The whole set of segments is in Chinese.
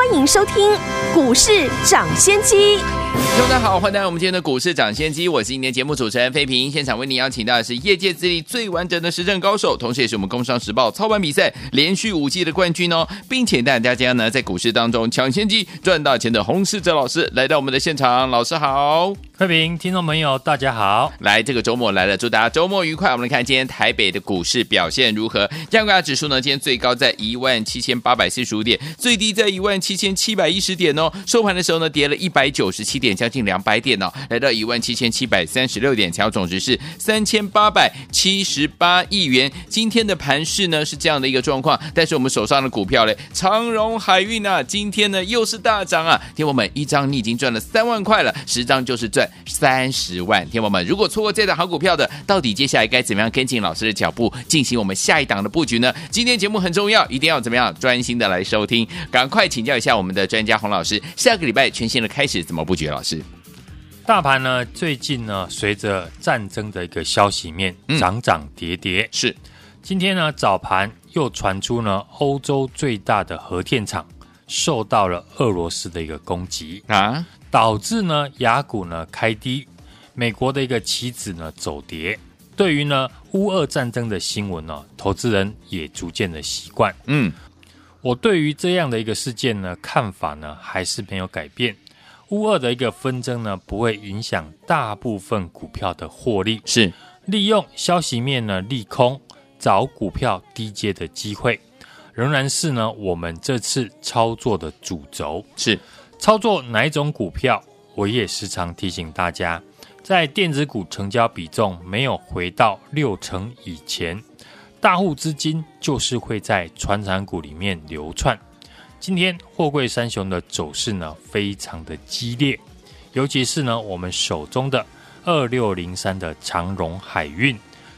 欢迎收听股市涨先机。大家好，欢迎来到我们今天的股市涨先机，我是今天节目主持人费平。现场为您邀请到的是业界资历最完整的实战高手，同时也是我们工商时报操盘比赛连续五季的冠军哦，并且带大家呢在股市当中抢先机赚大钱的洪世哲老师来到我们的现场，老师好。各位听众朋友，大家好！来，这个周末来了，祝大家周末愉快。我们来看今天台北的股市表现如何？加权指数呢？今天最高在一万七千八百四十五点，最低在一万七七千七百一十点哦。收盘的时候呢，跌了一百九十七点，将近两百点哦，来到一万七千七百三十六点，成交总值是三千八百七十八亿元。今天的盘势呢是这样的一个状况，但是我们手上的股票嘞，长荣海运啊，今天呢又是大涨啊！听我们一张你已经赚了三万块了，十张就是赚。三十万，天我们，如果错过这档好股票的，到底接下来该怎么样跟进老师的脚步，进行我们下一档的布局呢？今天节目很重要，一定要怎么样专心的来收听，赶快请教一下我们的专家洪老师，下个礼拜全新的开始怎么布局？老师，大盘呢最近呢随着战争的一个消息面涨涨跌跌，是今天呢早盘又传出呢欧洲最大的核电厂受到了俄罗斯的一个攻击啊。导致呢，雅股呢开低，美国的一个期指呢走跌。对于呢乌俄战争的新闻呢，投资人也逐渐的习惯。嗯，我对于这样的一个事件呢，看法呢还是没有改变。乌二的一个纷争呢，不会影响大部分股票的获利。是利用消息面呢利空，找股票低阶的机会，仍然是呢我们这次操作的主轴。是。操作哪一种股票，我也时常提醒大家，在电子股成交比重没有回到六成以前，大户资金就是会在传产股里面流窜。今天货柜三雄的走势呢，非常的激烈，尤其是呢我们手中的二六零三的长荣海运。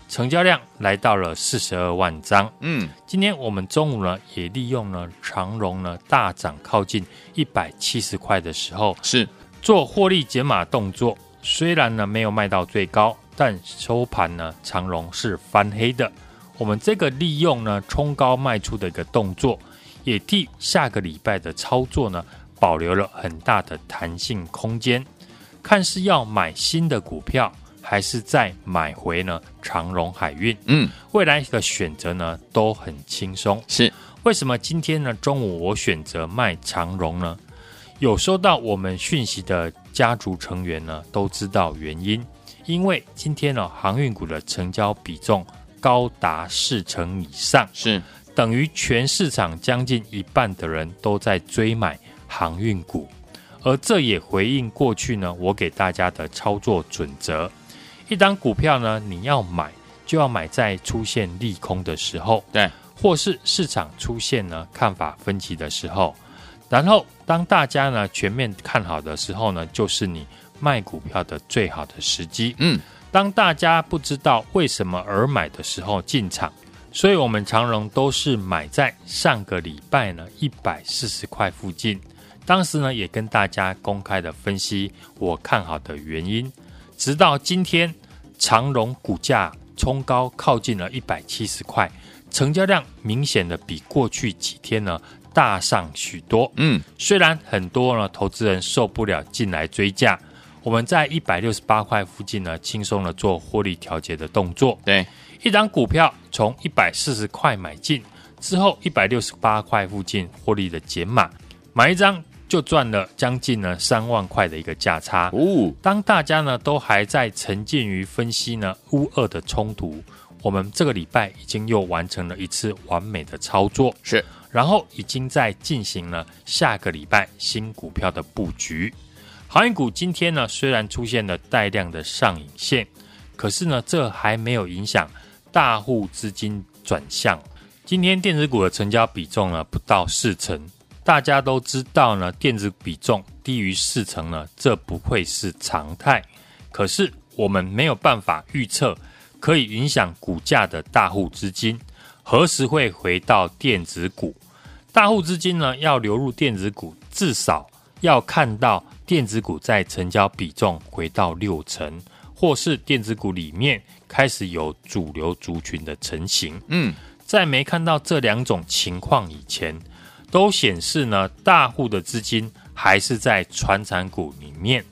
成交量来到了四十二万张。嗯，今天我们中午呢，也利用了长荣呢大涨靠近一百七十块的时候，是做获利解码动作。虽然呢没有卖到最高，但收盘呢长荣是翻黑的。我们这个利用呢冲高卖出的一个动作，也替下个礼拜的操作呢保留了很大的弹性空间。看是要买新的股票。还是再买回呢？长荣海运，嗯，未来的选择呢都很轻松。是为什么今天呢中午我选择卖长荣呢？有收到我们讯息的家族成员呢都知道原因，因为今天呢航运股的成交比重高达四成以上，是。等于全市场将近一半的人都在追买航运股，而这也回应过去呢我给大家的操作准则。一档股票呢，你要买就要买在出现利空的时候，对，或是市场出现呢看法分歧的时候，然后当大家呢全面看好的时候呢，就是你卖股票的最好的时机。嗯，当大家不知道为什么而买的时候进场，所以我们长荣都是买在上个礼拜呢一百四十块附近，当时呢也跟大家公开的分析我看好的原因，直到今天。长荣股价冲高，靠近了一百七十块，成交量明显的比过去几天呢大上许多。嗯，虽然很多呢投资人受不了进来追价，我们在一百六十八块附近呢轻松的做获利调节的动作。对，一张股票从一百四十块买进之后，一百六十八块附近获利的减码，买一张。就赚了将近呢三万块的一个价差。哦，当大家呢都还在沉浸于分析呢乌二的冲突，我们这个礼拜已经又完成了一次完美的操作，是，然后已经在进行了下个礼拜新股票的布局。航运股今天呢虽然出现了带量的上影线，可是呢这还没有影响大户资金转向。今天电子股的成交比重呢不到四成。大家都知道呢，电子比重低于四成呢，这不会是常态。可是我们没有办法预测可以影响股价的大户资金，何时会回到电子股？大户资金呢要流入电子股，至少要看到电子股在成交比重回到六成，或是电子股里面开始有主流族群的成型。嗯，在没看到这两种情况以前，都显示呢大户的资金还是在传产股里面。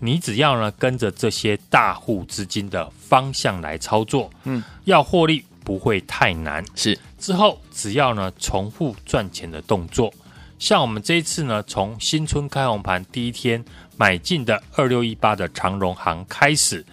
你只要呢跟着这些大户资金的方向来操作，嗯，要获利不会太难。是之后只要呢重复赚钱的动作，像我们这一次呢从新春开红盘第一天买进的二六一八的长荣行开始，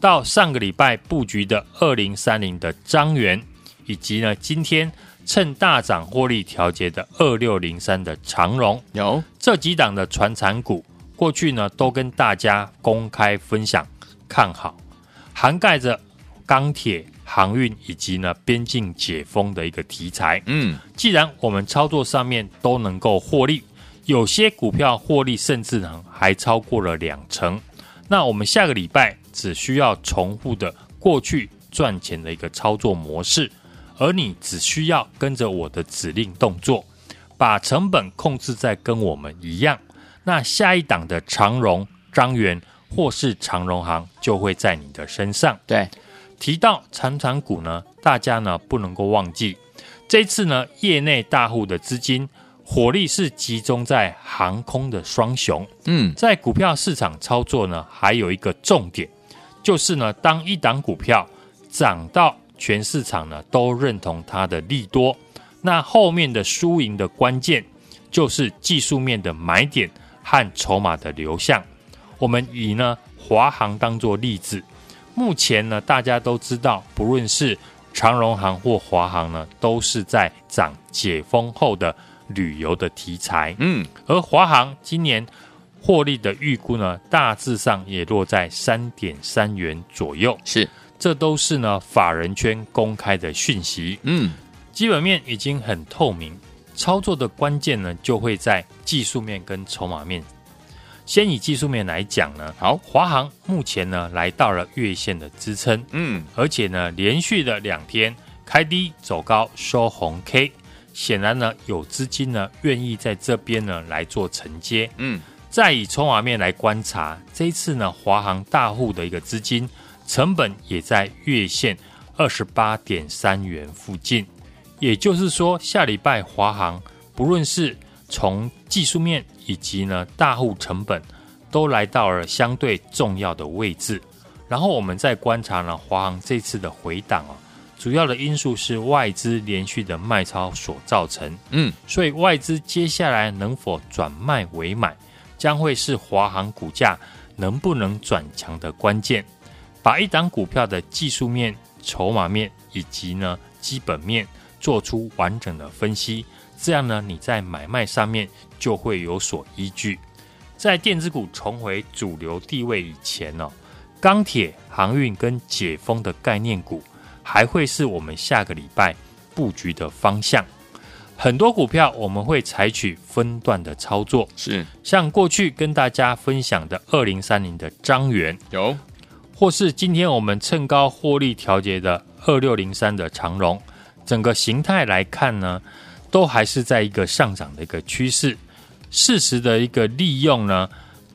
到上个礼拜布局的二零三零的张元，以及呢今天趁大涨获利调节的二六零三的长荣，有这几档的传产股。过去呢，都跟大家公开分享看好，涵盖着钢铁、航运以及呢边境解封的一个题材。嗯，既然我们操作上面都能够获利，有些股票获利甚至呢还超过了两成，那我们下个礼拜只需要重复的过去赚钱的一个操作模式，而你只需要跟着我的指令动作，把成本控制在跟我们一样。那下一档的长荣、张元或是长荣行就会在你的身上。对，提到传产股呢，大家呢不能够忘记，这次呢业内大户的资金火力是集中在航空的双雄。嗯，在股票市场操作呢，还有一个重点，就是呢，当一档股票涨到全市场呢都认同它的利多，那后面的输赢的关键就是技术面的买点。和筹码的流向，我们以呢华航当做例子。目前呢，大家都知道，不论是长荣航或华航呢，都是在涨解封后的旅游的题材。嗯，而华航今年获利的预估呢，大致上也落在三点三元左右。是，这都是呢法人圈公开的讯息。嗯，基本面已经很透明。操作的关键呢，就会在技术面跟筹码面。先以技术面来讲呢，好，华航目前呢来到了月线的支撑，嗯，而且呢连续的两天开低走高收红 K，显然呢有资金呢愿意在这边呢来做承接，嗯，再以筹码面来观察，这一次呢华航大户的一个资金成本也在月线二十八点三元附近。也就是说，下礼拜华航不论是从技术面以及呢大户成本，都来到了相对重要的位置。然后我们再观察呢华航这次的回档啊，主要的因素是外资连续的卖超所造成。嗯，所以外资接下来能否转卖为买，将会是华航股价能不能转强的关键。把一档股票的技术面、筹码面以及呢基本面。做出完整的分析，这样呢，你在买卖上面就会有所依据。在电子股重回主流地位以前呢，钢铁、航运跟解封的概念股还会是我们下个礼拜布局的方向。很多股票我们会采取分段的操作，是像过去跟大家分享的二零三零的张元，有，或是今天我们趁高获利调节的二六零三的长荣。整个形态来看呢，都还是在一个上涨的一个趋势，适时的一个利用呢，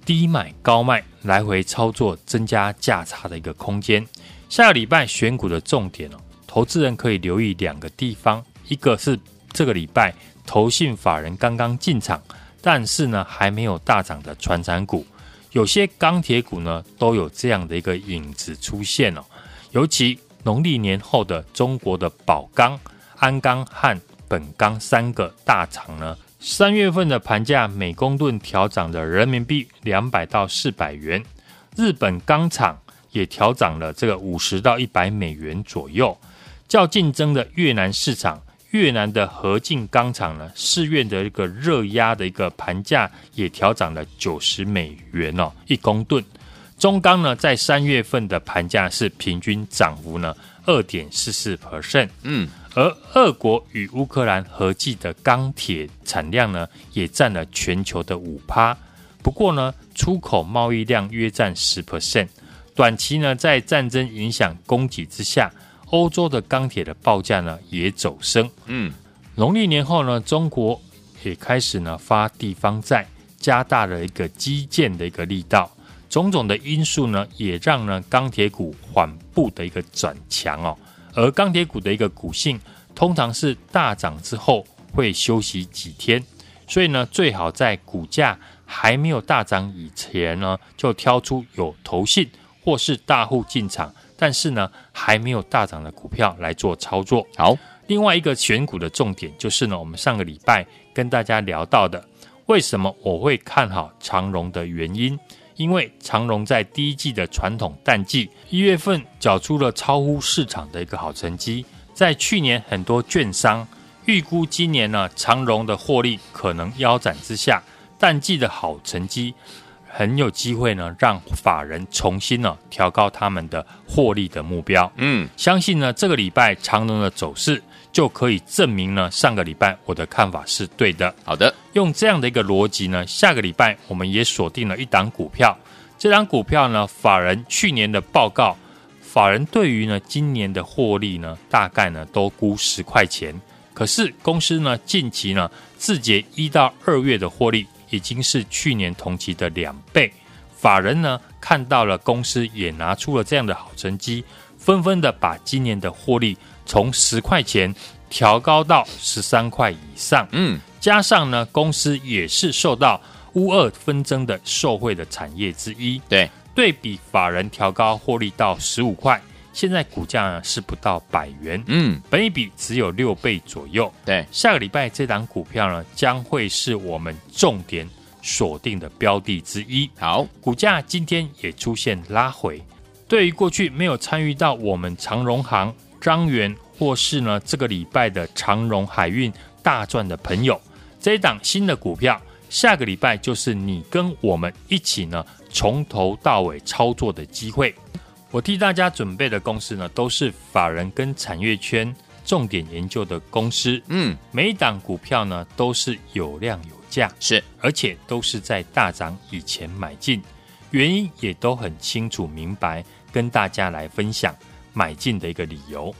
低买高卖来回操作，增加价差的一个空间。下个礼拜选股的重点哦，投资人可以留意两个地方，一个是这个礼拜投信法人刚刚进场，但是呢还没有大涨的传产股，有些钢铁股呢都有这样的一个影子出现哦，尤其。农历年后的中国的宝钢、鞍钢和本钢三个大厂呢，三月份的盘价每公吨调涨了人民币两百到四百元，日本钢厂也调涨了这个五十到一百美元左右。较竞争的越南市场，越南的合进钢厂呢，四月的一个热压的一个盘价也调涨了九十美元哦，一公吨。中钢呢，在三月份的盘价是平均涨幅呢二点四四 percent，嗯，而俄国与乌克兰合计的钢铁产量呢，也占了全球的五趴。不过呢，出口贸易量约占十 percent。短期呢，在战争影响供给之下，欧洲的钢铁的报价呢也走升。嗯，农历年后呢，中国也开始呢发地方债，加大了一个基建的一个力道。种种的因素呢，也让呢钢铁股缓步的一个转强哦。而钢铁股的一个股性，通常是大涨之后会休息几天，所以呢，最好在股价还没有大涨以前呢，就挑出有投信或是大户进场，但是呢，还没有大涨的股票来做操作。好，另外一个选股的重点就是呢，我们上个礼拜跟大家聊到的，为什么我会看好长荣的原因。因为长荣在第一季的传统淡季一月份缴出了超乎市场的一个好成绩，在去年很多券商预估今年呢长荣的获利可能腰斩之下，淡季的好成绩很有机会呢让法人重新呢调高他们的获利的目标。嗯，相信呢这个礼拜长荣的走势。就可以证明呢，上个礼拜我的看法是对的。好的，用这样的一个逻辑呢，下个礼拜我们也锁定了一档股票。这档股票呢，法人去年的报告，法人对于呢今年的获利呢，大概呢都估十块钱。可是公司呢近期呢自结一到二月的获利已经是去年同期的两倍。法人呢看到了公司也拿出了这样的好成绩，纷纷的把今年的获利。从十块钱调高到十三块以上，嗯，加上呢，公司也是受到乌二纷争的受惠的产业之一，对，对比法人调高获利到十五块，现在股价呢是不到百元，嗯，本益比只有六倍左右，对，下个礼拜这档股票呢将会是我们重点锁定的标的之一，好，股价今天也出现拉回，对于过去没有参与到我们长荣行。张元或是呢，这个礼拜的长荣海运大赚的朋友，这一档新的股票，下个礼拜就是你跟我们一起呢，从头到尾操作的机会。我替大家准备的公司呢，都是法人跟产业圈重点研究的公司。嗯，每一档股票呢，都是有量有价，是，而且都是在大涨以前买进，原因也都很清楚明白，跟大家来分享。买进的一个理由，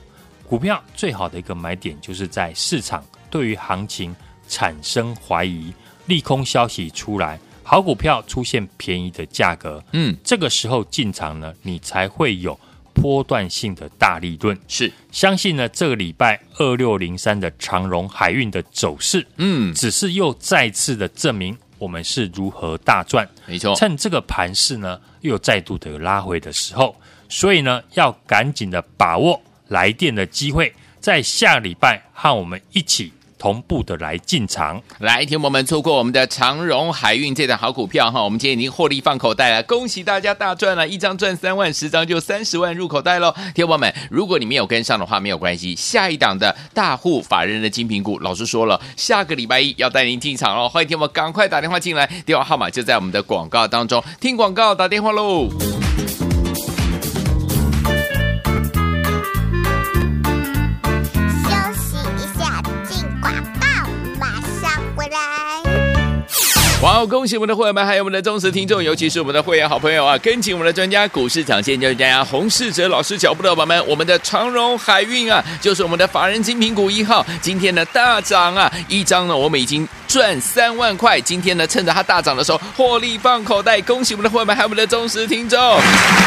股票最好的一个买点就是在市场对于行情产生怀疑，利空消息出来，好股票出现便宜的价格，嗯，这个时候进场呢，你才会有波段性的大利润。是，相信呢，这个礼拜二六零三的长荣海运的走势，嗯，只是又再次的证明我们是如何大赚。没错，趁这个盘势呢，又再度的拉回的时候。所以呢，要赶紧的把握来电的机会，在下礼拜和我们一起同步的来进场。来，听我们错过我们的长荣海运这档好股票哈，我们今天已经获利放口袋了，恭喜大家大赚了，一张赚三万，十张就三十万入口袋喽。听友们，如果你没有跟上的话，没有关系，下一档的大户法人的精品股，老师说了，下个礼拜一要带您进场喽。欢迎听我们赶快打电话进来，电话号码就在我们的广告当中，听广告打电话喽。哇哦，恭喜我们的会员们，还有我们的忠实听众，尤其是我们的会员好朋友啊！跟紧我们的专家，股市涨先就是专家洪世哲老师脚步的伙伴们，我们的长荣海运啊，就是我们的法人精品股一号，今天的大涨啊，一张呢，我们已经。赚三万块，今天呢，趁着它大涨的时候获利放口袋，恭喜我们的会员们，还有我们的忠实听众！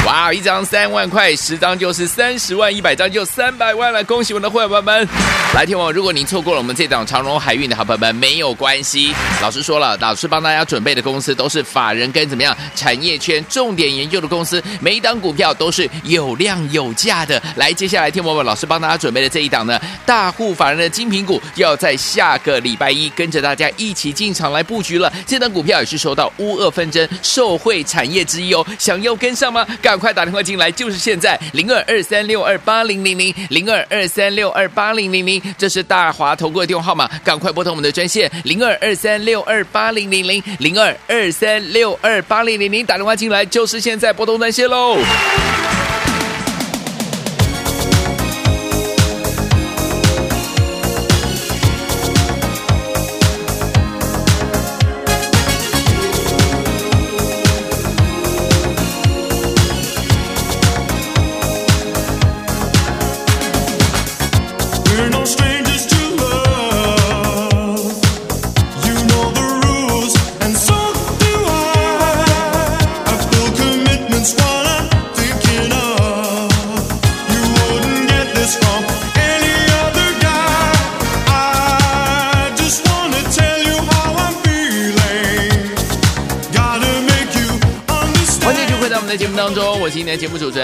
哇，一张三万块，十张就是三十万，一百张就三百万了，恭喜我们的会员们！来，听我，如果您错过了我们这档长荣海运的好朋友们，没有关系。老师说了，老师帮帮大家准备的公司都是法人跟怎么样产业圈重点研究的公司，每一档股票都是有量有价的。来，接下来听我们老师帮大家准备的这一档呢，大户法人的精品股，要在下个礼拜一跟着大家。一起进场来布局了，这档股票也是受到乌俄纷争受惠产业之一哦。想要跟上吗？赶快打电话进来，就是现在零二二三六二八零零零零二二三六二八零零零，这是大华投顾的电话号码，赶快拨通我们的专线零二二三六二八零零零零二二三六二八零零零，打电话进来就是现在拨通专线喽。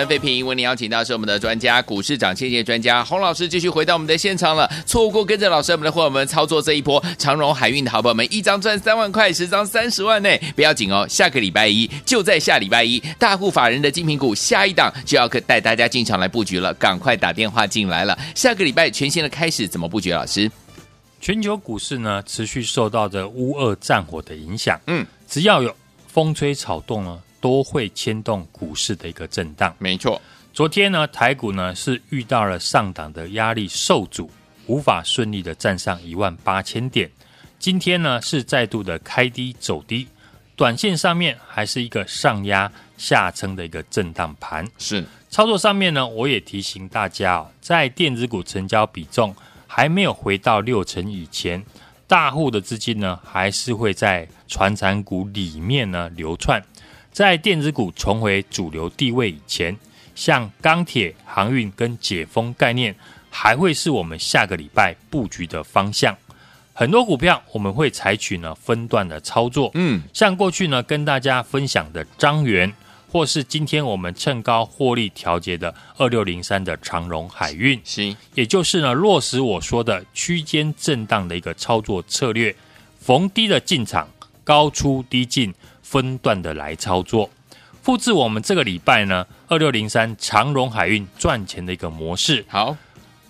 天的节目主持人费平。为您邀请到是我们的专家，股市涨跌专家洪老师，继续回到我们的现场了。错过跟着老师我们的伙伴们操作这一波长荣海运的好朋友们，一张赚三万块，十张三十万呢，不要紧哦。下个礼拜一就在下礼拜一，大户法人的精品股下一档就要可带大家进场来布局了，赶快打电话进来了。下个礼拜全新的开始，怎么布局？老师，全球股市呢持续受到着乌俄战火的影响，嗯，只要有风吹草动呢。都会牵动股市的一个震荡。没错，昨天呢，台股呢是遇到了上档的压力受阻，无法顺利的站上一万八千点。今天呢是再度的开低走低，短线上面还是一个上压下撑的一个震荡盘。是操作上面呢，我也提醒大家哦，在电子股成交比重还没有回到六成以前，大户的资金呢还是会在传产股里面呢流窜。在电子股重回主流地位以前，像钢铁、航运跟解封概念，还会是我们下个礼拜布局的方向。很多股票我们会采取呢分段的操作，嗯，像过去呢跟大家分享的张元，或是今天我们趁高获利调节的二六零三的长荣海运，行，也就是呢落实我说的区间震荡的一个操作策略，逢低的进场，高出低进。分段的来操作，复制我们这个礼拜呢二六零三长荣海运赚钱的一个模式。好，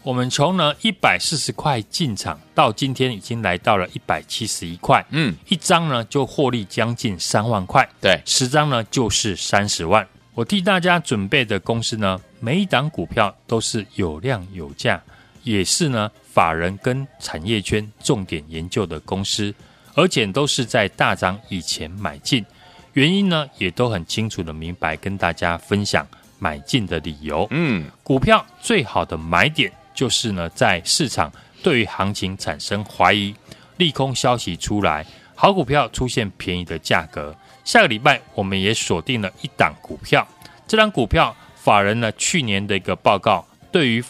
我们从呢一百四十块进场，到今天已经来到了一百七十一块。嗯，一张呢就获利将近三万块。对，十张呢就是三十万。我替大家准备的公司呢，每一档股票都是有量有价，也是呢法人跟产业圈重点研究的公司。而且都是在大涨以前买进，原因呢也都很清楚的明白，跟大家分享买进的理由。嗯，股票最好的买点就是呢，在市场对于行情产生怀疑，利空消息出来，好股票出现便宜的价格。下个礼拜我们也锁定了一档股票，这档股票法人呢去年的一个报告对于。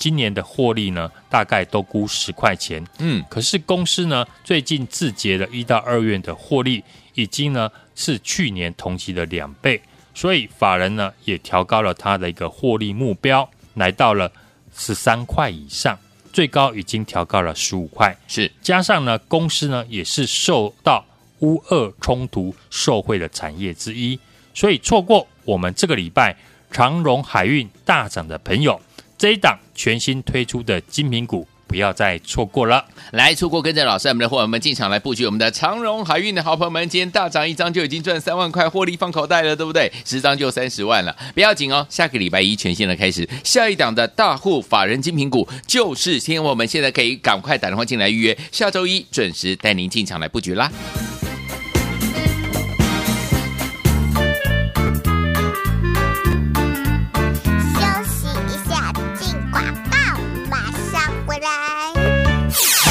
今年的获利呢，大概都估十块钱。嗯，可是公司呢，最近自结的一到二月的获利，已经呢是去年同期的两倍，所以法人呢也调高了他的一个获利目标，来到了十三块以上，最高已经调高了十五块。是加上呢，公司呢也是受到乌俄冲突受惠的产业之一，所以错过我们这个礼拜长荣海运大涨的朋友。这一档全新推出的精品股，不要再错过了。来，错过跟着老师，我们的伙伴们进场来布局我们的长荣海运的好朋友们，今天大涨一张就已经赚三万块，获利放口袋了，对不对？十张就三十万了，不要紧哦。下个礼拜一全新的开始，下一档的大户法人精品股就是，天我们现在可以赶快打电话进来预约，下周一准时带您进场来布局啦。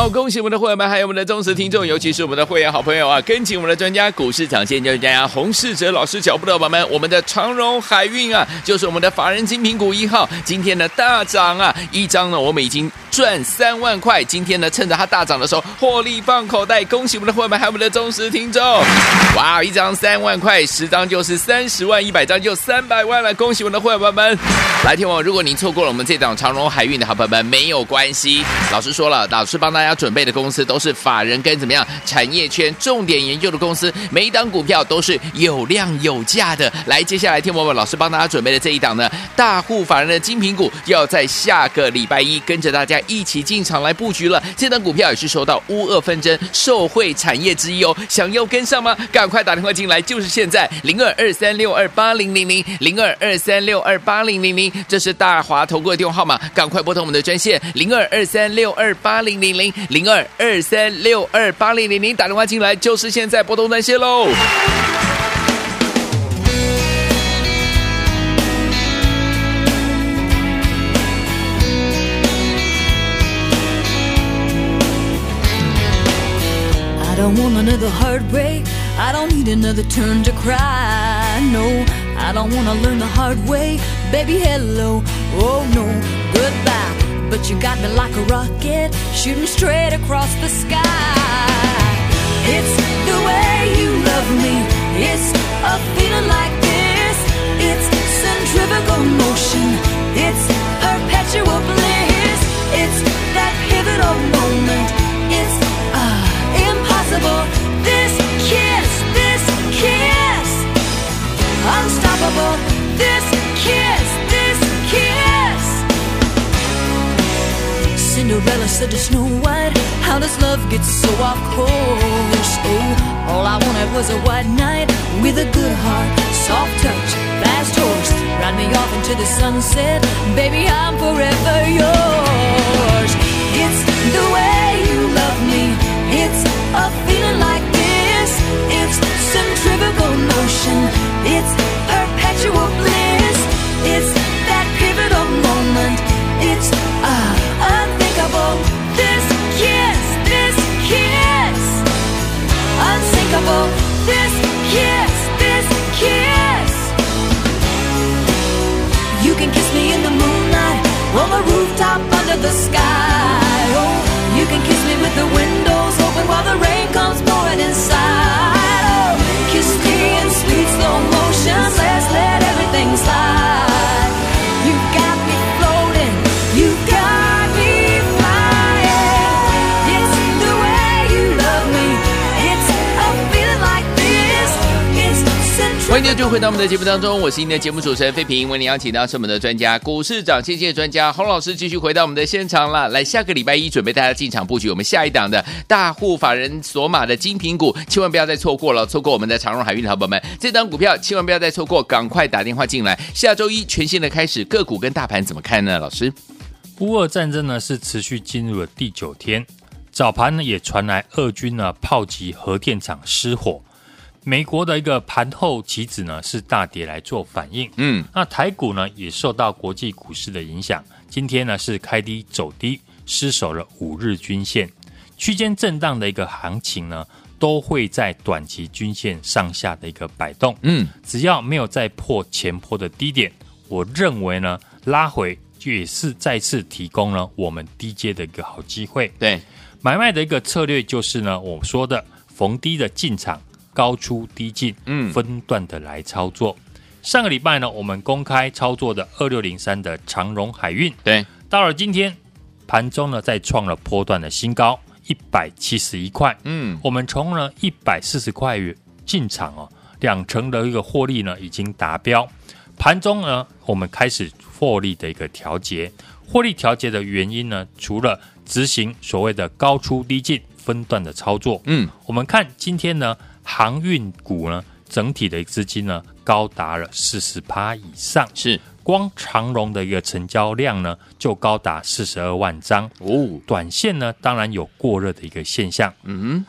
好！恭喜我们的会员们，还有我们的忠实听众，尤其是我们的会员好朋友啊！跟紧我们的专家，股市涨跌专家洪世哲老师脚步的伙伴们，我们的长荣海运啊，就是我们的法人精品股一号，今天的大涨啊！一张呢，我们已经赚三万块。今天呢，趁着它大涨的时候，获利放口袋。恭喜我们的会员们，还有我们的忠实听众！哇！一张三万块，十张就是三十万，一百张就三百万了。恭喜我们的会员们！来，听我，如果您错过了我们这档长荣海运的好朋友们，没有关系。老师说了，老师帮。大家准备的公司都是法人跟怎么样产业圈重点研究的公司，每一档股票都是有量有价的。来，接下来听我们老师帮大家准备的这一档呢，大户法人的精品股，要在下个礼拜一跟着大家一起进场来布局了。这档股票也是受到乌俄纷争受惠产业之一哦，想要跟上吗？赶快打电话进来，就是现在零二二三六二八零零零零二二三六二八零零零，这是大华投顾的电话号码，赶快拨通我们的专线零二二三六二八零零零。零二二三六二八零零零打电话进来，就是现在拨通专线喽。But you got me like a rocket shooting straight across the sky. It's the way you love me. It's a feeling like this It's centrifugal motion. It's perpetual bliss. It's that pivotal moment. It's uh, impossible. This kiss, this kiss, unstoppable. This kiss. Cinderella said to Snow White, How does love get so off course? Oh, all I wanted was a white knight with a good heart, soft touch, fast horse. Ride me off into the sunset, baby, I'm forever yours. It's the way you love me, it's a feeling like this. It's centrifugal motion, it's perpetual bliss. It's that pivotal moment, it's the rooftop under the sky. Oh, you can kiss me with the windows open while the rain comes pouring inside. Oh, kiss me in sweet slow motion. Let's let everything slide. 欢迎 centrifugal. 继续回到我们的节目当中，我是您的节目主持人费平，为您邀请到是我们的专家股市涨先机专家洪老师，继续回到我们的现场了。来，下个礼拜一准备大家进场布局我们下一档的大户法人索马的精品股，千万不要再错过了，错过我们的长荣海运的好朋友们，这档股票千万不要再错过，赶快打电话进来。下周一全新的开始，个股跟大盘怎么看呢？老师，乌俄战争呢是持续进入了第九天，早盘呢也传来俄军呢炮击核电厂失火，美国的一个盘后期指呢是大跌来做反应，嗯，那台股呢也受到国际股市的影响，今天呢是开低走低，失守了五日均线，区间震荡的一个行情呢都会在短期均线上下的一个摆动，嗯，只要没有再破前波的低点，我认为呢拉回也是再次提供了我们低阶的一个好机会。对，买卖的一个策略就是呢，我说的逢低的进场，高出低进，嗯分段的来操作。上个礼拜呢，我们公开操作的二六零三的长荣海运，对，到了今天盘中呢，再创了波段的新高，一百七十一块。嗯，我们从呢一百四十块元进场哦，两成的一个获利呢已经达标。盘中呢，我们开始获利的一个调节。获利调节的原因呢，除了执行所谓的高出低进分段的操作，嗯，我们看今天呢，航运股呢整体的资金呢高达了四十趴以上，是光长荣的一个成交量呢就高达四十二万张。哦，短线呢，当然有过热的一个现象。嗯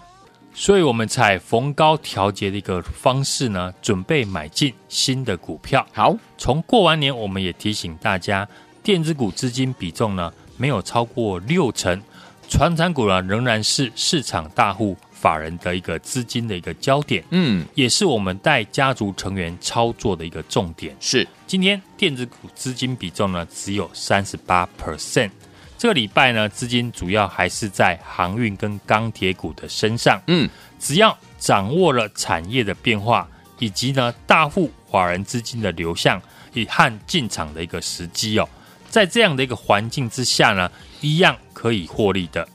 所以我们采逢高调节的一个方式呢，准备买进新的股票。好，从过完年，我们也提醒大家，电子股资金比重呢没有超过六成，传产股呢仍然是市场大户法人的一个资金的一个焦点，嗯，也是我们带家族成员操作的一个重点。是，今天电子股资金比重呢只有三十八 percent，这个礼拜呢资金主要还是在航运跟钢铁股的身上。嗯，只要掌握了产业的变化，以及呢大户法人资金的流向，以和进场的一个时机哦，在这样的一个环境之下呢，一样可以获利的。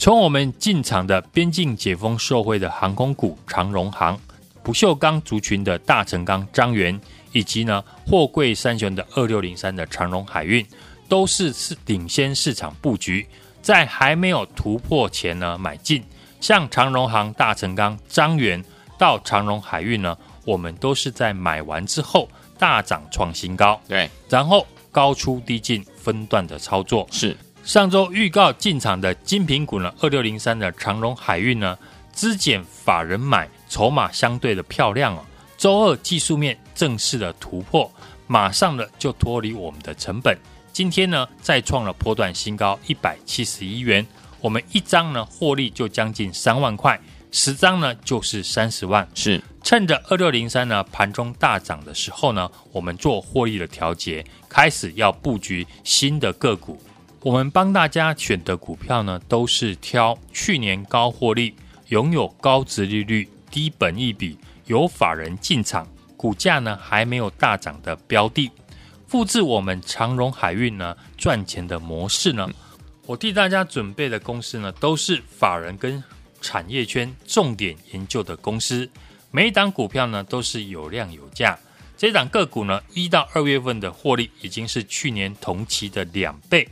从我们进场的边境解封受惠的航空股长荣航、不锈钢族群的大成钢张元，以及呢货柜三雄的二六零三的长荣海运，都是是领先市场布局，在还没有突破前呢买进。像长荣航、大成钢、张元到长荣海运呢，我们都是在买完之后大涨创新高，对，然后高出低进分段的操作。是，上周预告进场的精品股呢，二六零三的长荣海运呢，资减法人买，筹码相对的漂亮哦。周二技术面正式的突破，马上呢就脱离我们的成本。今天呢，再创了波段新高一百七十一元，我们一张呢获利就将近三万块，十张呢就是三十万。是，趁着二六零三呢盘中大涨的时候呢，我们做获利的调节，开始要布局新的个股。我们帮大家选的股票呢，都是挑去年高获利、拥有高殖利率、低本益比、有法人进场、股价呢还没有大涨的标的，复制我们长荣海运呢赚钱的模式呢？我替大家准备的公司呢，都是法人跟产业圈重点研究的公司，每一档股票呢都是有量有价。这档个股呢，一到二月份的获利已经是去年同期的两倍，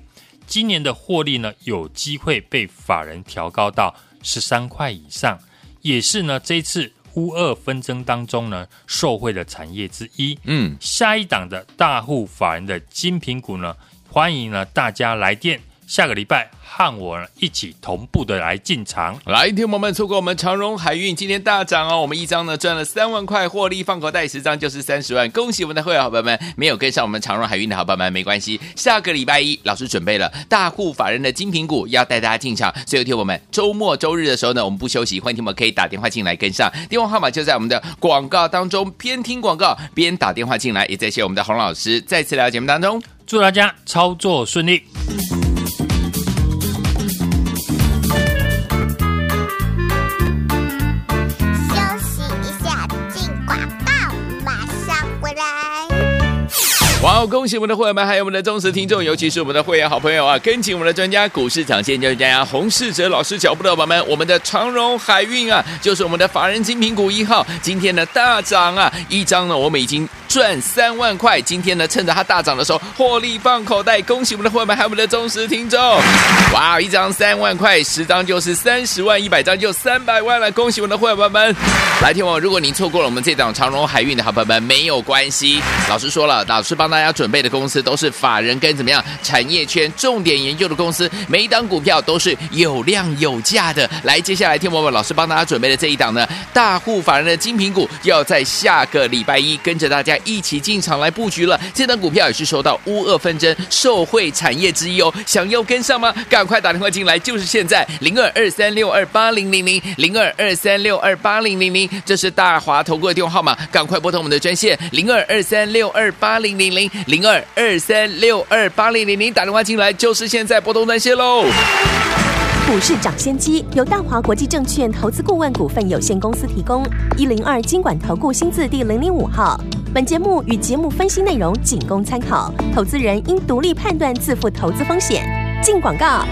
今年的获利呢有机会被法人调高到十三块以上，也是呢这次乌二纷争当中呢受惠的产业之一。嗯，下一档的大户法人的精品股呢，欢迎呢大家来电。下个礼拜和我一起同步的来进场，来，听友们错过我们长荣海运今天大涨哦，我们一张呢赚了三万块获利，放口袋十张就是三十万，恭喜我们的会员好朋友们，没有跟上我们长荣海运的好朋友们没关系，下个礼拜一老师准备了大户法人的精品股要带大家进场，所以听我们周末周日的时候呢，我们不休息，欢迎听友们可以打电话进来跟上，电话号码就在我们的广告当中，边听广告边打电话进来，也在谢我们的洪老师再次来到节目当中，祝大家操作顺利。好，恭喜我们的会员们，还有我们的忠实听众，尤其是我们的会员好朋友啊！跟紧我们的专家，股市涨先就是专家洪世哲老师脚步的宝宝们，我们的长荣海运啊，就是我们的法人精品股一号，今天的大涨啊，一张呢，我们已经。赚三万块，今天呢，趁着它大涨的时候获利放口袋，恭喜我们的会员们，还有我们的忠实听众！哇，一张三万块，十张就是三十万，一百张就三百万了，恭喜我们的会员们！来，听我，如果您错过了我们这档长荣海运的好朋友们，没有关系，老师说了，老师帮大家准备的公司都是法人跟怎么样产业圈重点研究的公司，每一档股票都是有量有价的。来，接下来听我们老师帮大家准备的这一档呢，大户法人的精品股，要在下个礼拜一跟着大家。一起进场来布局了，这档股票也是受到乌俄纷争受惠产业之一哦。想要跟上吗？赶快打电话进来，就是现在零二二三六二八零零零零二二三六二八零零零，这是大华投顾的电话号码，赶快拨通我们的专线零二二三六二八零零零零二二三六二八零零零，打电话进来就是现在拨通专线喽。股市涨先机由大华国际证券投资顾问股份有限公司提供，一零二经管投顾新字第零零五号。本节目与节目分析内容仅供参考，投资人应独立判断，自负投资风险。进广告。